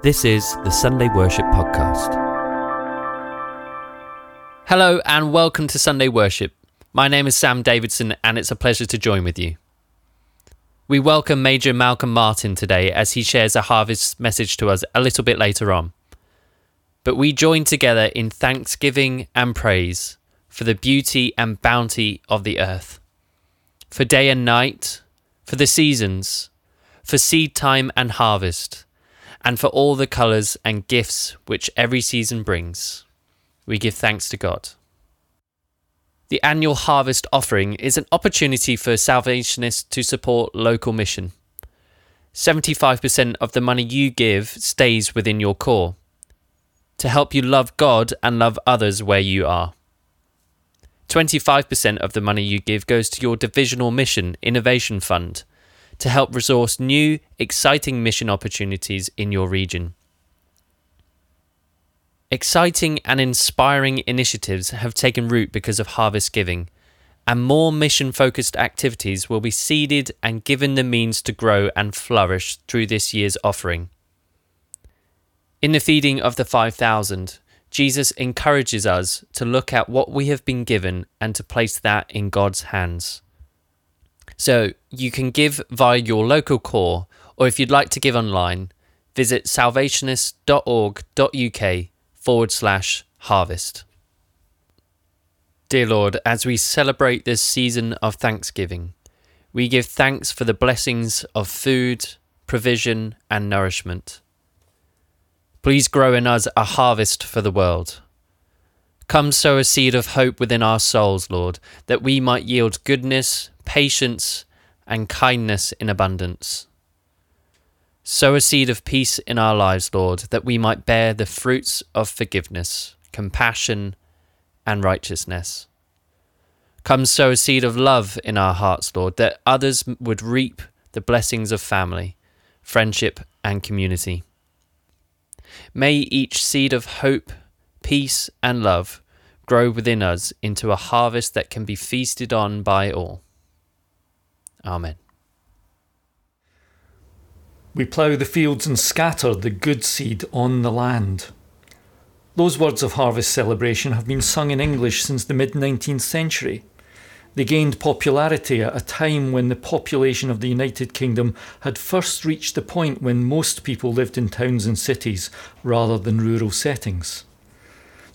This is the Sunday Worship Podcast. Hello and welcome to Sunday Worship. My name is Sam Davidson and it's a pleasure to join with you. We welcome Major Malcolm Martin today as he shares a harvest message to us a little bit later on. But we join together in thanksgiving and praise for the beauty and bounty of the earth, for day and night, for the seasons, for seed time and harvest, and for all the colours and gifts which every season brings. We give thanks to God. The annual harvest offering is an opportunity for Salvationists to support local mission. 75% of the money you give stays within your corps to help you love God and love others where you are. 25% of the money you give goes to your divisional mission innovation fund to help resource new, exciting mission opportunities in your region. Exciting and inspiring initiatives have taken root because of harvest giving, and more mission focused activities will be seeded and given the means to grow and flourish through this year's offering. In the feeding of the 5,000, Jesus encourages us to look at what we have been given and to place that in God's hands. So you can give via your local corps, or if you'd like to give online, visit salvationist.org.uk forward slash harvest. Dear Lord, as we celebrate this season of Thanksgiving, we give thanks for the blessings of food, provision, and nourishment. Please grow in us a harvest for the world. Come sow a seed of hope within our souls, Lord, that we might yield goodness, patience, and kindness in abundance. Sow a seed of peace in our lives, Lord, that we might bear the fruits of forgiveness, compassion, and righteousness. Come sow a seed of love in our hearts, Lord, that others would reap the blessings of family, friendship, and community. May each seed of hope, peace, and love grow within us into a harvest that can be feasted on by all. Amen. We plough the fields and scatter the good seed on the land. Those words of harvest celebration have been sung in English since the mid 19th century. They gained popularity at a time when the population of the United Kingdom had first reached the point when most people lived in towns and cities rather than rural settings.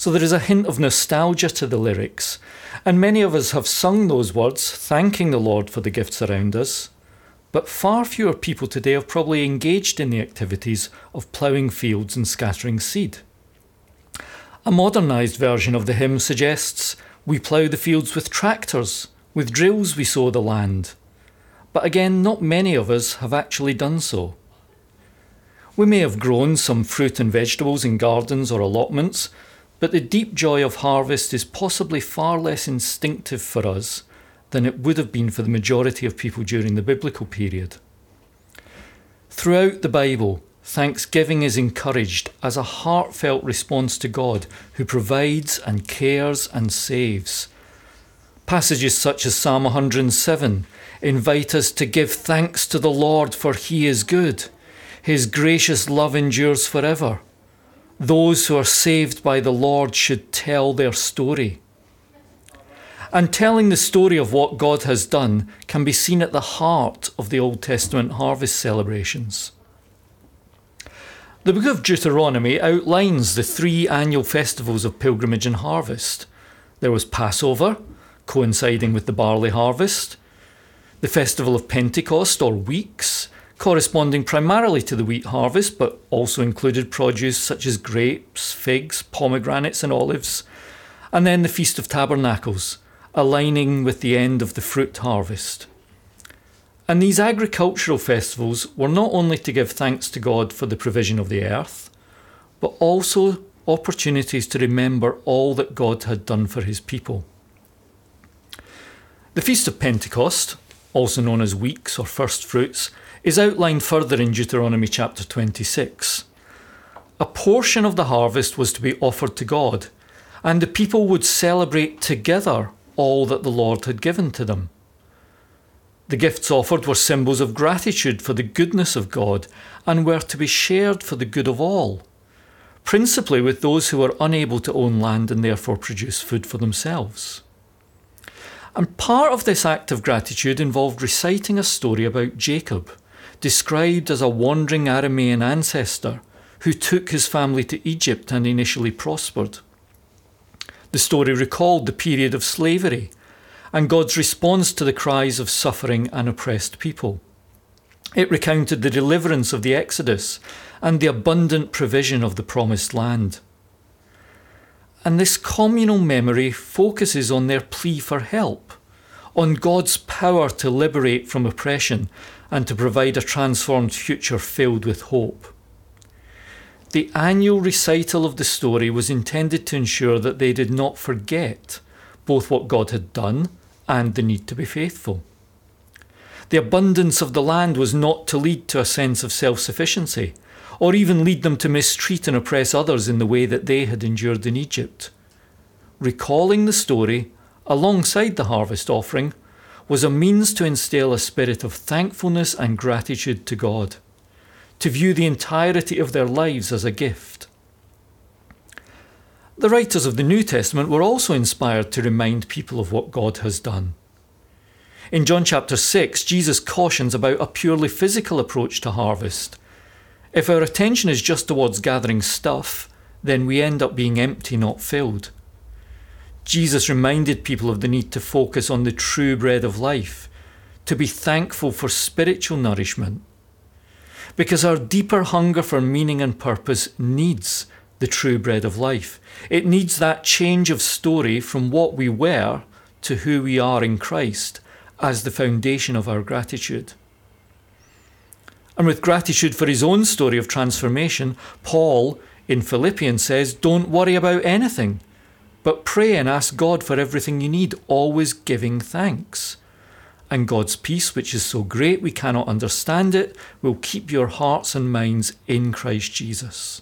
So there is a hint of nostalgia to the lyrics, and many of us have sung those words, thanking the Lord for the gifts around us. But far fewer people today have probably engaged in the activities of ploughing fields and scattering seed. A modernised version of the hymn suggests we plough the fields with tractors, with drills we sow the land. But again, not many of us have actually done so. We may have grown some fruit and vegetables in gardens or allotments, but the deep joy of harvest is possibly far less instinctive for us than it would have been for the majority of people during the biblical period. Throughout the Bible, thanksgiving is encouraged as a heartfelt response to God who provides and cares and saves. Passages such as Psalm 107 invite us to give thanks to the Lord for he is good. His gracious love endures forever. Those who are saved by the Lord should tell their story. And telling the story of what God has done can be seen at the heart of the Old Testament harvest celebrations. The book of Deuteronomy outlines the three annual festivals of pilgrimage and harvest. There was Passover, coinciding with the barley harvest, the festival of Pentecost or weeks, corresponding primarily to the wheat harvest, but also included produce such as grapes, figs, pomegranates, and olives. And then the Feast of Tabernacles, aligning with the end of the fruit harvest. And these agricultural festivals were not only to give thanks to God for the provision of the earth, but also opportunities to remember all that God had done for his people. The Feast of Pentecost, also known as Weeks or First Fruits, is outlined further in Deuteronomy chapter 26. A portion of the harvest was to be offered to God, and the people would celebrate together all that the Lord had given to them. The gifts offered were symbols of gratitude for the goodness of God and were to be shared for the good of all, principally with those who were unable to own land and therefore produce food for themselves. And part of this act of gratitude involved reciting a story about Jacob, described as a wandering Aramean ancestor who took his family to Egypt and initially prospered. The story recalled the period of slavery and God's response to the cries of suffering and oppressed people. It recounted the deliverance of the Exodus and the abundant provision of the Promised Land. And this communal memory focuses on their plea for help, on God's power to liberate from oppression and to provide a transformed future filled with hope. The annual recital of the story was intended to ensure that they did not forget both what God had done and the need to be faithful. The abundance of the land was not to lead to a sense of self sufficiency, or even lead them to mistreat and oppress others in the way that they had endured in Egypt. Recalling the story, alongside the harvest offering, was a means to instill a spirit of thankfulness and gratitude to God, to view the entirety of their lives as a gift. The writers of the New Testament were also inspired to remind people of what God has done. In John chapter 6, Jesus cautions about a purely physical approach to harvest. If our attention is just towards gathering stuff, then we end up being empty, not filled. Jesus reminded people of the need to focus on the true bread of life, to be thankful for spiritual nourishment. Because our deeper hunger for meaning and purpose needs the true bread of life. It needs that change of story from what we were to who we are in Christ as the foundation of our gratitude. And with gratitude for his own story of transformation, Paul in Philippians says, Don't worry about anything, but pray and ask God for everything you need, always giving thanks. And God's peace, which is so great we cannot understand it, will keep your hearts and minds in Christ Jesus.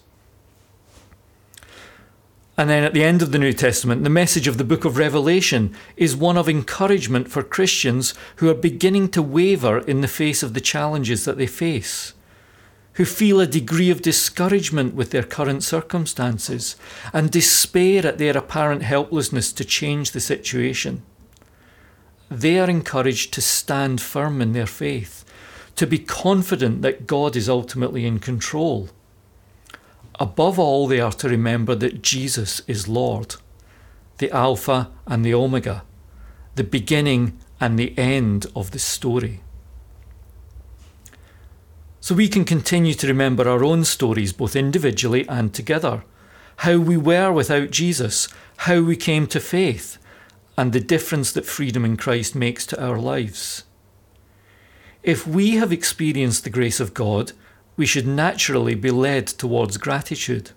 And then at the end of the New Testament, the message of the book of Revelation is one of encouragement for Christians who are beginning to waver in the face of the challenges that they face, who feel a degree of discouragement with their current circumstances and despair at their apparent helplessness to change the situation. They are encouraged to stand firm in their faith, to be confident that God is ultimately in control Above all, they are to remember that Jesus is Lord, the Alpha and the Omega, the beginning and the end of the story. So we can continue to remember our own stories, both individually and together, how we were without Jesus, how we came to faith, and the difference that freedom in Christ makes to our lives. If we have experienced the grace of God, we should naturally be led towards gratitude.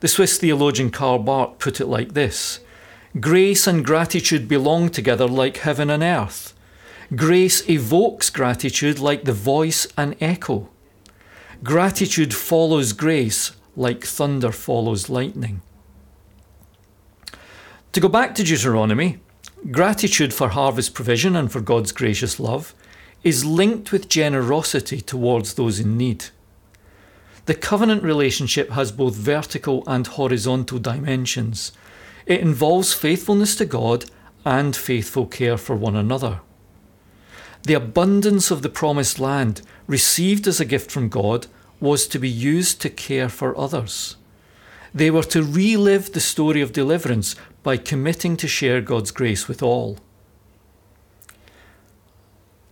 The Swiss theologian Karl Barth put it like this Grace and gratitude belong together like heaven and earth. Grace evokes gratitude like the voice and echo. Gratitude follows grace like thunder follows lightning. To go back to Deuteronomy, gratitude for harvest provision and for God's gracious love is linked with generosity towards those in need. The covenant relationship has both vertical and horizontal dimensions. It involves faithfulness to God and faithful care for one another. The abundance of the promised land, received as a gift from God, was to be used to care for others. They were to relive the story of deliverance by committing to share God's grace with all.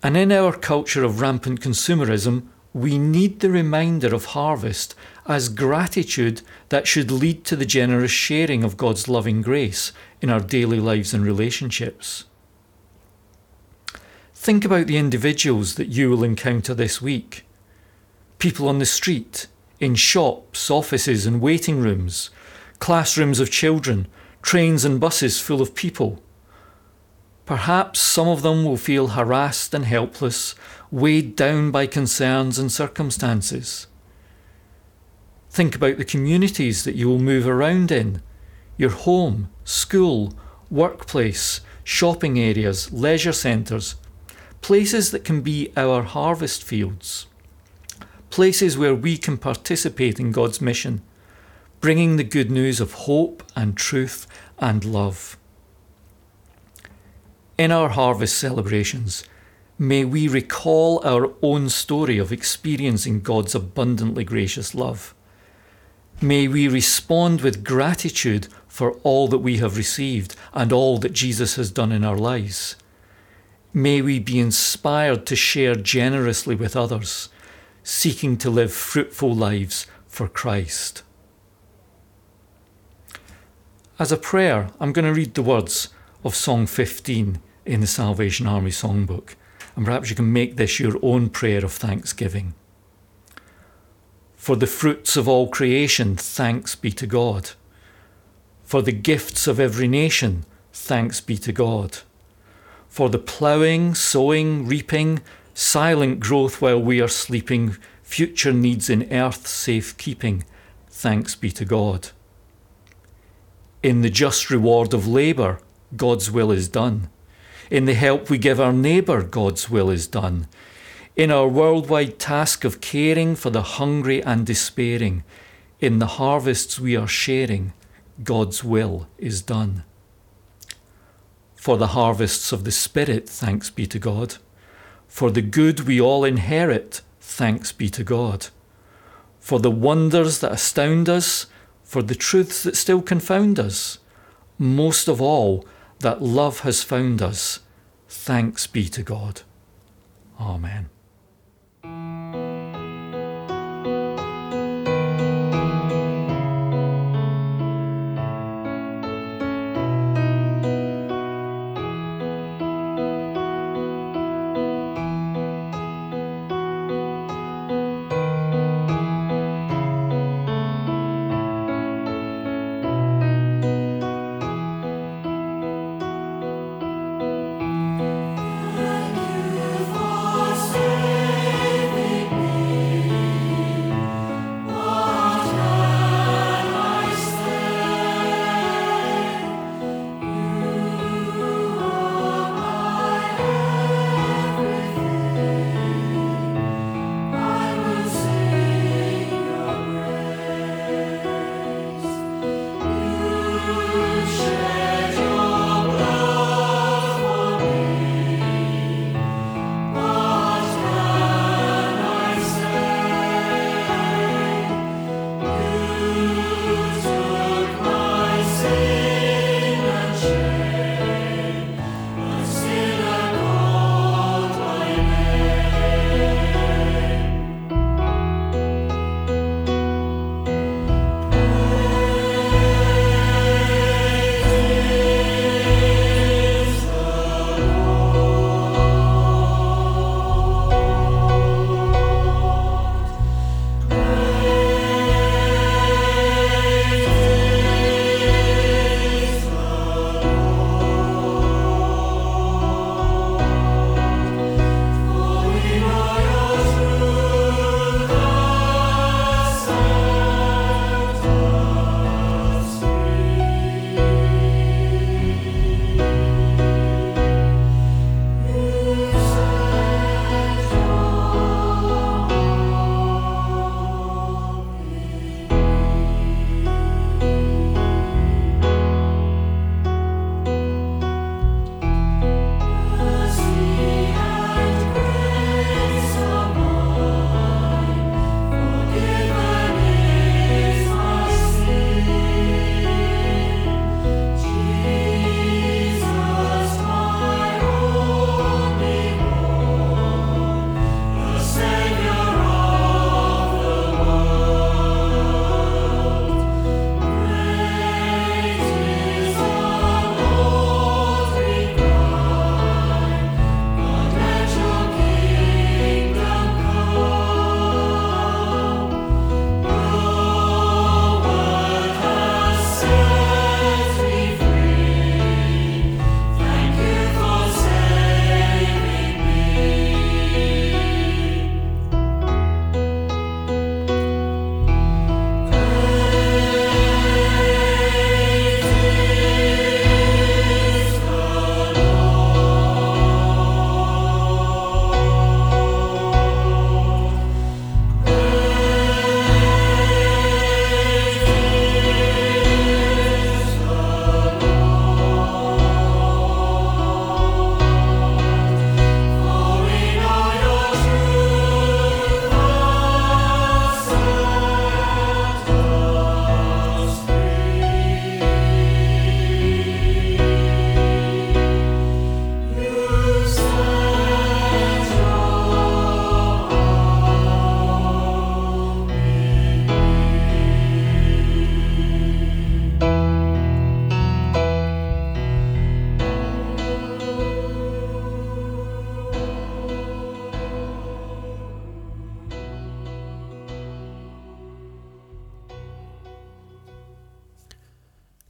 And in our culture of rampant consumerism, we need the reminder of harvest as gratitude that should lead to the generous sharing of God's loving grace in our daily lives and relationships. Think about the individuals that you will encounter this week people on the street, in shops, offices, and waiting rooms, classrooms of children, trains and buses full of people Perhaps some of them will feel harassed and helpless, weighed down by concerns and circumstances. Think about the communities that you will move around in your home, school, workplace, shopping areas, leisure centres. places that can be our harvest fields, places where we can participate in God's mission, bringing the good news of hope and truth and love. In our harvest celebrations, may we recall our own story of experiencing God's abundantly gracious love. May we respond with gratitude for all that we have received and all that Jesus has done in our lives. May we be inspired to share generously with others, seeking to live fruitful lives for Christ. As a prayer, I'm going to read the words of Song 15 in the Salvation Army Songbook, and perhaps you can make this your own prayer of thanksgiving. For the fruits of all creation, thanks be to God. For the gifts of every nation, thanks be to God for the ploughing, sowing, reaping, silent growth while we are sleeping, future needs in earth safe keeping. Thanks be to God. In the just reward of labour, God's will is done. In the help we give our neighbour, God's will is done. In our worldwide task of caring for the hungry and despairing, in the harvests we are sharing, God's will is done. For the harvests of the Spirit, thanks be to God. For the good we all inherit, thanks be to God. For the wonders that astound us, for the truths that still confound us. Most of all, that love has found us, thanks be to God. Amen.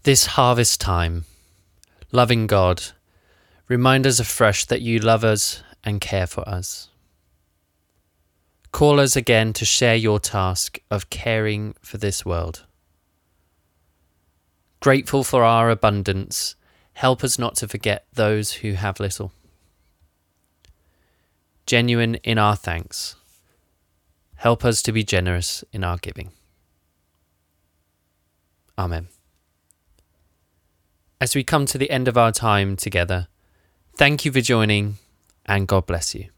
This harvest time, loving God, remind us afresh that you love us and care for us. Call us again to share your task of caring for this world. Grateful for our abundance, help us not to forget those who have little. Genuine in our thanks, help us to be generous in our giving. Amen. As we come to the end of our time together, thank you for joining and God bless you.